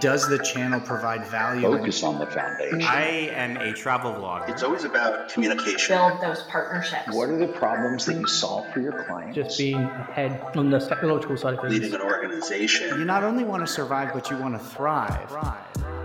Does the channel provide value? Focus on the foundation. I am a travel vlogger. It's always about communication. Build those partnerships. What are the problems that you solve for your clients? Just being ahead on the technological side of things. Leading an organization. You not only want to survive, but you want to thrive.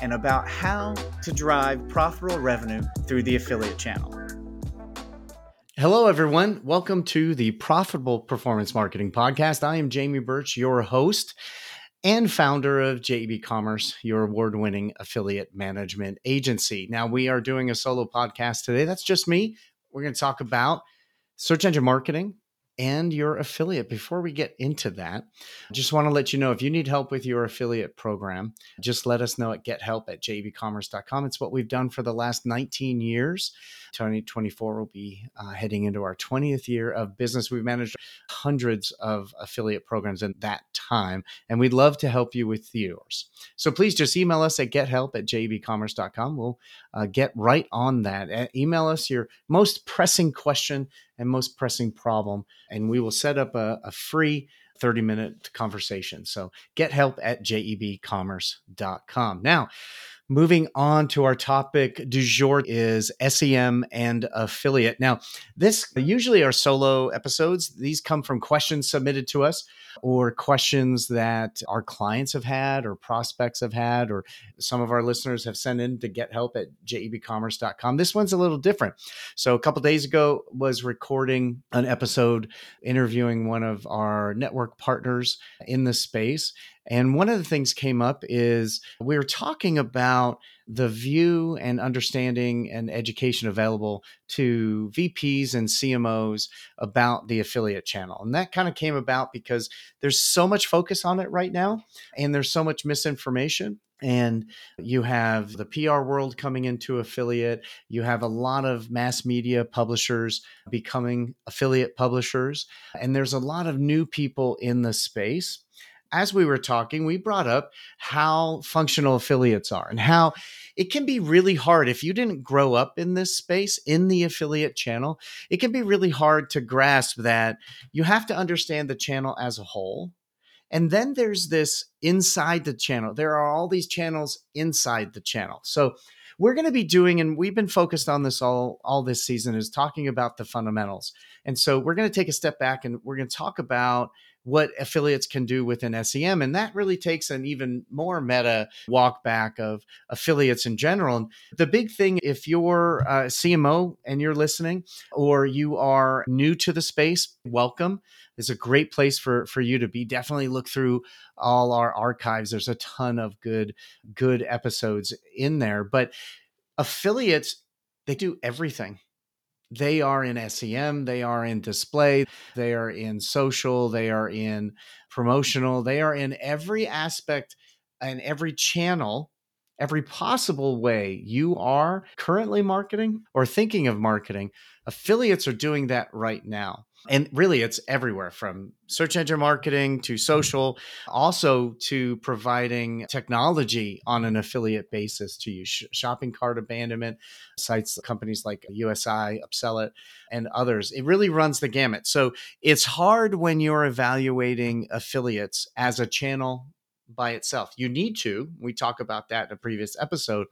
and about how to drive profitable revenue through the affiliate channel. Hello, everyone. Welcome to the Profitable Performance Marketing Podcast. I am Jamie Birch, your host and founder of JEB Commerce, your award winning affiliate management agency. Now, we are doing a solo podcast today. That's just me. We're going to talk about search engine marketing, and your affiliate. Before we get into that, just want to let you know if you need help with your affiliate program, just let us know at gethelp at jebcommerce.com. It's what we've done for the last 19 years. 2024 will be uh, heading into our 20th year of business. We've managed hundreds of affiliate programs in that time, and we'd love to help you with yours. So please just email us at gethelp at jebcommerce.com. We'll uh, get right on that. Uh, email us your most pressing question and most pressing problem, and we will set up a, a free 30 minute conversation. So get help at jebcommerce.com. Now, Moving on to our topic du jour is SEM and affiliate. Now, this usually are solo episodes. These come from questions submitted to us or questions that our clients have had or prospects have had or some of our listeners have sent in to get help at jebcommerce.com. This one's a little different. So a couple days ago was recording an episode interviewing one of our network partners in the space and one of the things came up is we were talking about the view and understanding and education available to VPs and CMOs about the affiliate channel. And that kind of came about because there's so much focus on it right now and there's so much misinformation and you have the PR world coming into affiliate. You have a lot of mass media publishers becoming affiliate publishers. And there's a lot of new people in the space as we were talking, we brought up how functional affiliates are and how it can be really hard if you didn't grow up in this space in the affiliate channel. It can be really hard to grasp that you have to understand the channel as a whole. And then there's this inside the channel. There are all these channels inside the channel. So we're going to be doing and we've been focused on this all all this season is talking about the fundamentals. And so we're going to take a step back and we're going to talk about what affiliates can do within SEM. And that really takes an even more meta walk back of affiliates in general. And the big thing, if you're a CMO and you're listening, or you are new to the space, welcome. It's a great place for, for you to be. Definitely look through all our archives. There's a ton of good, good episodes in there. But affiliates, they do everything they are in SEM, they are in display, they are in social, they are in promotional, they are in every aspect and every channel, every possible way you are currently marketing or thinking of marketing. Affiliates are doing that right now and really it's everywhere from search engine marketing to social also to providing technology on an affiliate basis to you, shopping cart abandonment sites companies like usi UpSellit, and others. It really runs the gamut. So it's hard when you're evaluating affiliates as a channel by itself. You need to we talk about that in a previous episode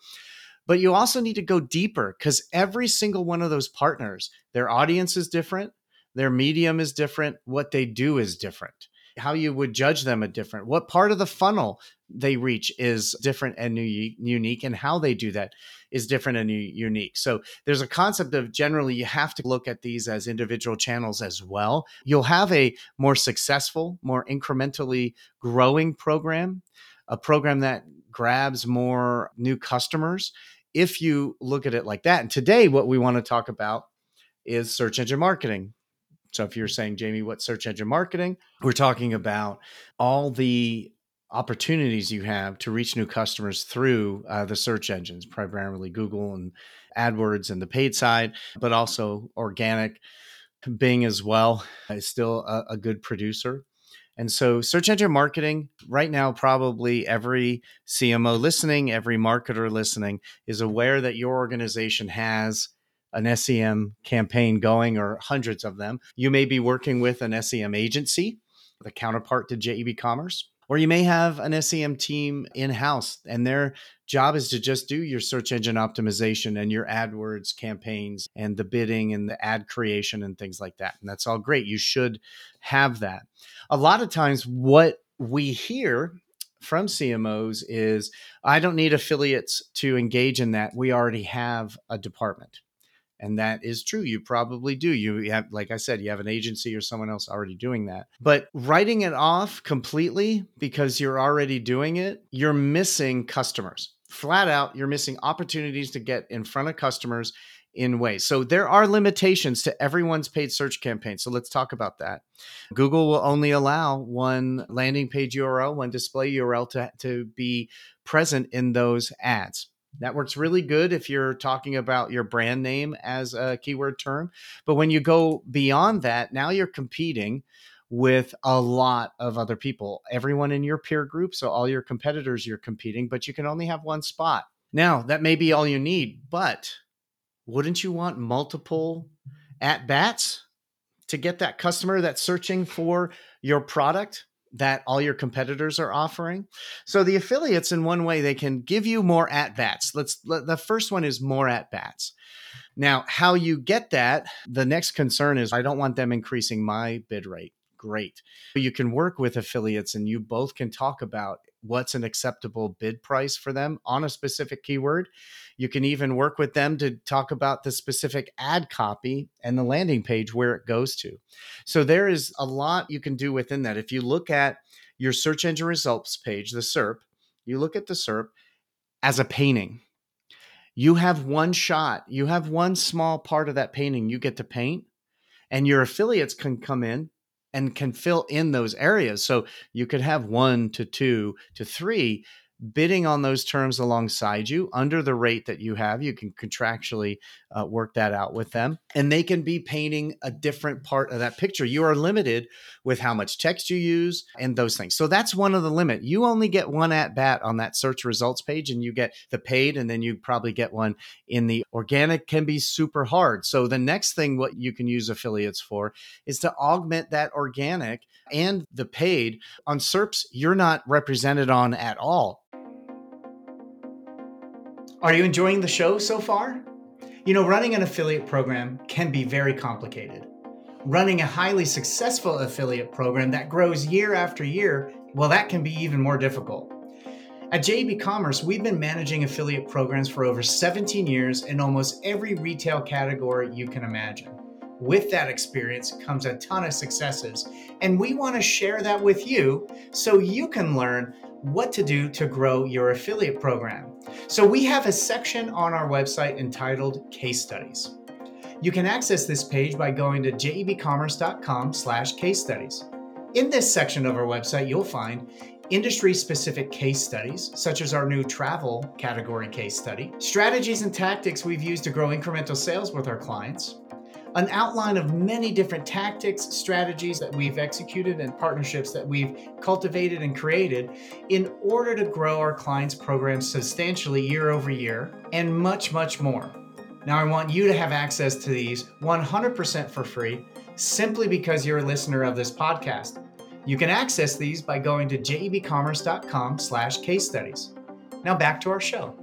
but you also need to go deeper because every single one of those partners their audience is different their medium is different. What they do is different. How you would judge them are different. What part of the funnel they reach is different and unique, and how they do that is different and unique. So there's a concept of generally you have to look at these as individual channels as well. You'll have a more successful, more incrementally growing program, a program that grabs more new customers if you look at it like that. And today, what we want to talk about is search engine marketing so if you're saying, Jamie, what search engine marketing? We're talking about all the opportunities you have to reach new customers through uh, the search engines, primarily Google and AdWords and the paid side, but also organic. Bing as well is still a, a good producer. And so, search engine marketing, right now, probably every CMO listening, every marketer listening is aware that your organization has an SEM campaign going or hundreds of them. You may be working with an SEM agency, the counterpart to JEB Commerce, or you may have an SEM team in house and their job is to just do your search engine optimization and your AdWords campaigns and the bidding and the ad creation and things like that. And that's all great. You should have that. A lot of times, what we hear from CMOs is I don't need affiliates to engage in that. We already have a department. And that is true. You probably do. You have, like I said, you have an agency or someone else already doing that. But writing it off completely because you're already doing it, you're missing customers. Flat out, you're missing opportunities to get in front of customers in ways. So there are limitations to everyone's paid search campaign. So let's talk about that. Google will only allow one landing page URL, one display URL to, to be present in those ads. That works really good if you're talking about your brand name as a keyword term. But when you go beyond that, now you're competing with a lot of other people, everyone in your peer group. So, all your competitors you're competing, but you can only have one spot. Now, that may be all you need, but wouldn't you want multiple at bats to get that customer that's searching for your product? That all your competitors are offering. So the affiliates in one way they can give you more at bats. Let's the first one is more at bats. Now, how you get that, the next concern is I don't want them increasing my bid rate. Great. You can work with affiliates and you both can talk about what's an acceptable bid price for them on a specific keyword. You can even work with them to talk about the specific ad copy and the landing page where it goes to. So there is a lot you can do within that. If you look at your search engine results page, the SERP, you look at the SERP as a painting. You have one shot, you have one small part of that painting you get to paint, and your affiliates can come in and can fill in those areas. So you could have one to two to three bidding on those terms alongside you under the rate that you have. You can contractually uh, work that out with them, and they can be painting a different part of that picture. You are limited with how much text you use and those things. So that's one of the limit. You only get one at bat on that search results page, and you get the paid, and then you probably get one in the organic. Can be super hard. So the next thing what you can use affiliates for is to augment that organic and the paid on SERPs. You're not represented on at all are you enjoying the show so far? You know, running an affiliate program can be very complicated. Running a highly successful affiliate program that grows year after year, well, that can be even more difficult. At JEB Commerce, we've been managing affiliate programs for over 17 years in almost every retail category you can imagine. With that experience comes a ton of successes, and we want to share that with you so you can learn what to do to grow your affiliate program. So we have a section on our website entitled Case Studies. You can access this page by going to jebcommerce.com slash case studies. In this section of our website, you'll find industry specific case studies, such as our new travel category case study, strategies and tactics we've used to grow incremental sales with our clients, an outline of many different tactics, strategies that we've executed, and partnerships that we've cultivated and created in order to grow our clients' programs substantially year over year, and much, much more. Now, I want you to have access to these 100% for free simply because you're a listener of this podcast. You can access these by going to jebcommerce.com slash case studies. Now back to our show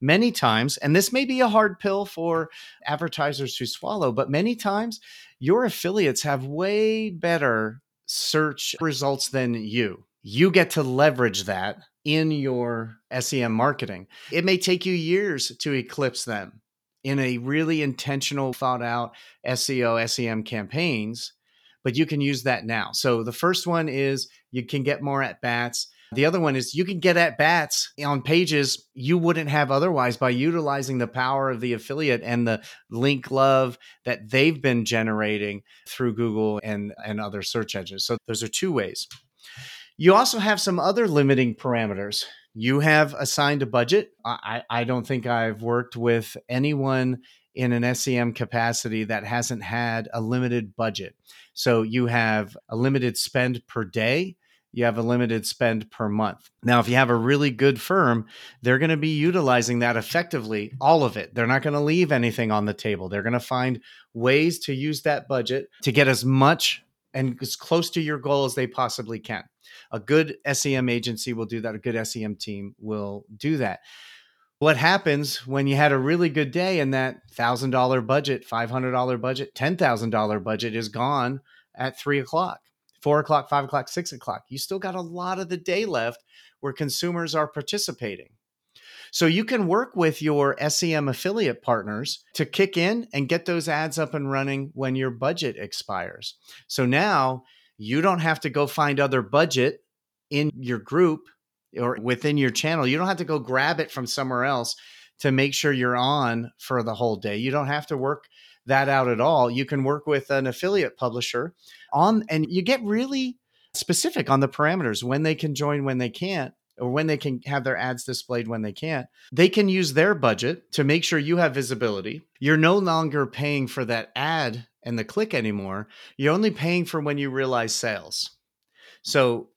many times, and this may be a hard pill for advertisers to swallow, but many times your affiliates have way better search results than you. You get to leverage that in your SEM marketing. It may take you years to eclipse them in a really intentional, thought out SEO, SEM campaigns, but you can use that now. So the first one is you can get more at bats. The other one is you can get at bats on pages you wouldn't have otherwise by utilizing the power of the affiliate and the link love that they've been generating through Google and, and other search engines. So those are two ways. You also have some other limiting parameters. You have assigned a budget. I, I don't think I've worked with anyone in an SEM capacity that hasn't had a limited budget. So you have a limited spend per day you have a limited spend per month. Now, if you have a really good firm, they're going to be utilizing that effectively, all of it. They're not going to leave anything on the table. They're going to find ways to use that budget to get as much and as close to your goal as they possibly can. A good SEM agency will do that, a good SEM team will do that. What happens when you had a really good day and that $1,000 budget, $500 budget, $10,000 budget is gone at three o'clock? Four o'clock, five o'clock, six o'clock. You still got a lot of the day left where consumers are participating. So you can work with your SEM affiliate partners to kick in and get those ads up and running when your budget expires. So now you don't have to go find other budget in your group or within your channel. You don't have to go grab it from somewhere else to make sure you're on for the whole day. You don't have to work that out at all. You can work with an affiliate publisher on, and you get really specific on the parameters when they can join, when they can't, or when they can have their ads displayed when they can't. They can use their budget to make sure you have visibility. You're no longer paying for that ad and the click anymore. You're only paying for when you realize sales. So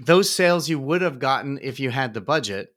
those sales you would have gotten if you had the budget,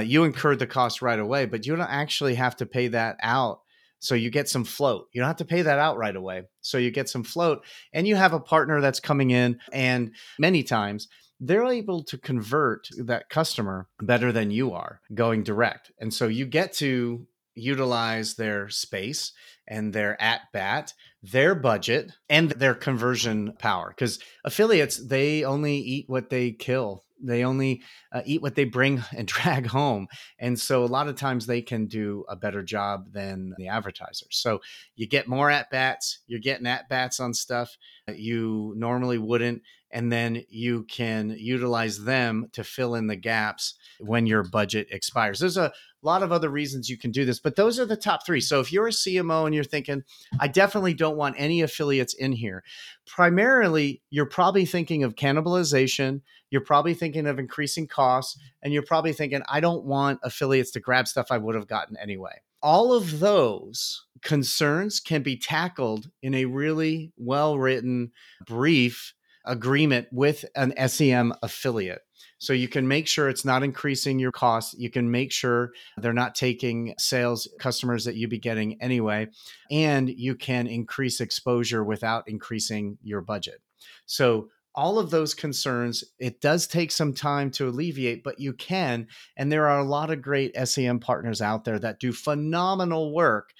you incurred the cost right away, but you don't actually have to pay that out so you get some float. You don't have to pay that out right away. So you get some float and you have a partner that's coming in and many times they're able to convert that customer better than you are going direct. And so you get to utilize their space and their at bat, their budget, and their conversion power. Because affiliates, they only eat what they kill they only uh, eat what they bring and drag home and so a lot of times they can do a better job than the advertisers so you get more at bats you're getting at bats on stuff that you normally wouldn't and then you can utilize them to fill in the gaps when your budget expires there's a lot of other reasons you can do this but those are the top three so if you're a cmo and you're thinking i definitely don't want any affiliates in here primarily you're probably thinking of cannibalization you're probably thinking of increasing costs and you're probably thinking, I don't want affiliates to grab stuff I would have gotten anyway. All of those concerns can be tackled in a really well written, brief agreement with an SEM affiliate. So you can make sure it's not increasing your costs. You can make sure they're not taking sales customers that you'd be getting anyway. And you can increase exposure without increasing your budget. So all of those concerns, it does take some time to alleviate, but you can. And there are a lot of great SEM partners out there that do phenomenal work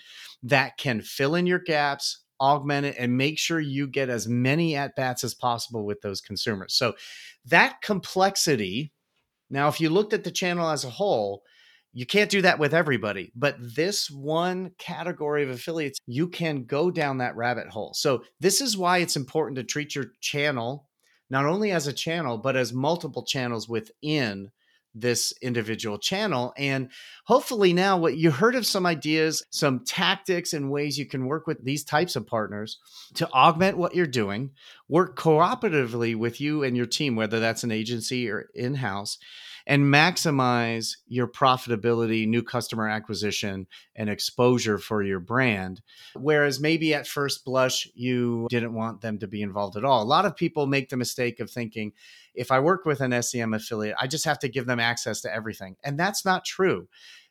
that can fill in your gaps, augment it, and make sure you get as many at bats as possible with those consumers. So that complexity. Now, if you looked at the channel as a whole, you can't do that with everybody, but this one category of affiliates, you can go down that rabbit hole. So, this is why it's important to treat your channel not only as a channel, but as multiple channels within this individual channel. And hopefully, now what you heard of some ideas, some tactics, and ways you can work with these types of partners to augment what you're doing, work cooperatively with you and your team, whether that's an agency or in house, and maximize your profitability, new customer acquisition, and exposure for your brand. Whereas maybe at first blush, you didn't want them to be involved at all. A lot of people make the mistake of thinking, if I work with an SEM affiliate, I just have to give them access to everything. And that's not true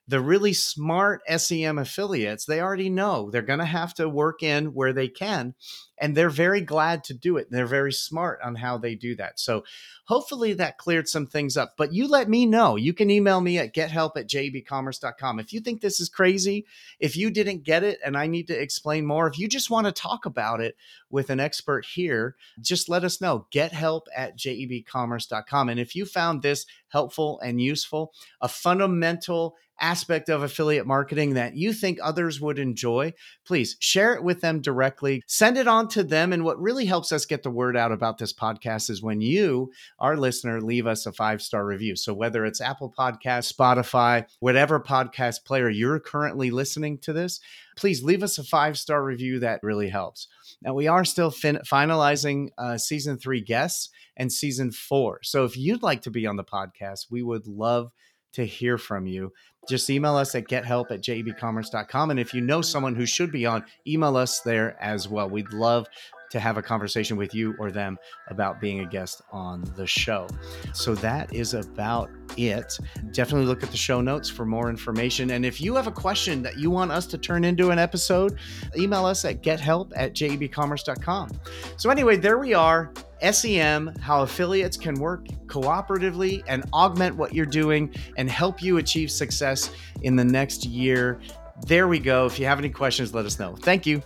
the really smart SEM affiliates, they already know they're going to have to work in where they can. And they're very glad to do it. They're very smart on how they do that. So hopefully that cleared some things up. But you let me know. You can email me at gethelp at jebcommerce.com. If you think this is crazy, if you didn't get it and I need to explain more, if you just want to talk about it with an expert here, just let us know. Gethelp at jebcommerce.com. And if you found this helpful and useful, a fundamental aspect of affiliate marketing that you think others would enjoy, please share it with them directly. Send it on to them. And what really helps us get the word out about this podcast is when you, our listener, leave us a five star review. So whether it's Apple Podcast, Spotify, whatever podcast player you're currently listening to this, please leave us a five star review. That really helps. Now, we are still fin- finalizing uh, season three guests and season four. So if you'd like to be on the podcast, we would love to hear from you. Just email us at gethelp at jebcommerce.com. And if you know someone who should be on, email us there as well. We'd love to have a conversation with you or them about being a guest on the show. So that is about it. Definitely look at the show notes for more information. And if you have a question that you want us to turn into an episode, email us at gethelp at jebcommerce.com. So, anyway, there we are. SEM, how affiliates can work cooperatively and augment what you're doing and help you achieve success in the next year. There we go. If you have any questions, let us know. Thank you.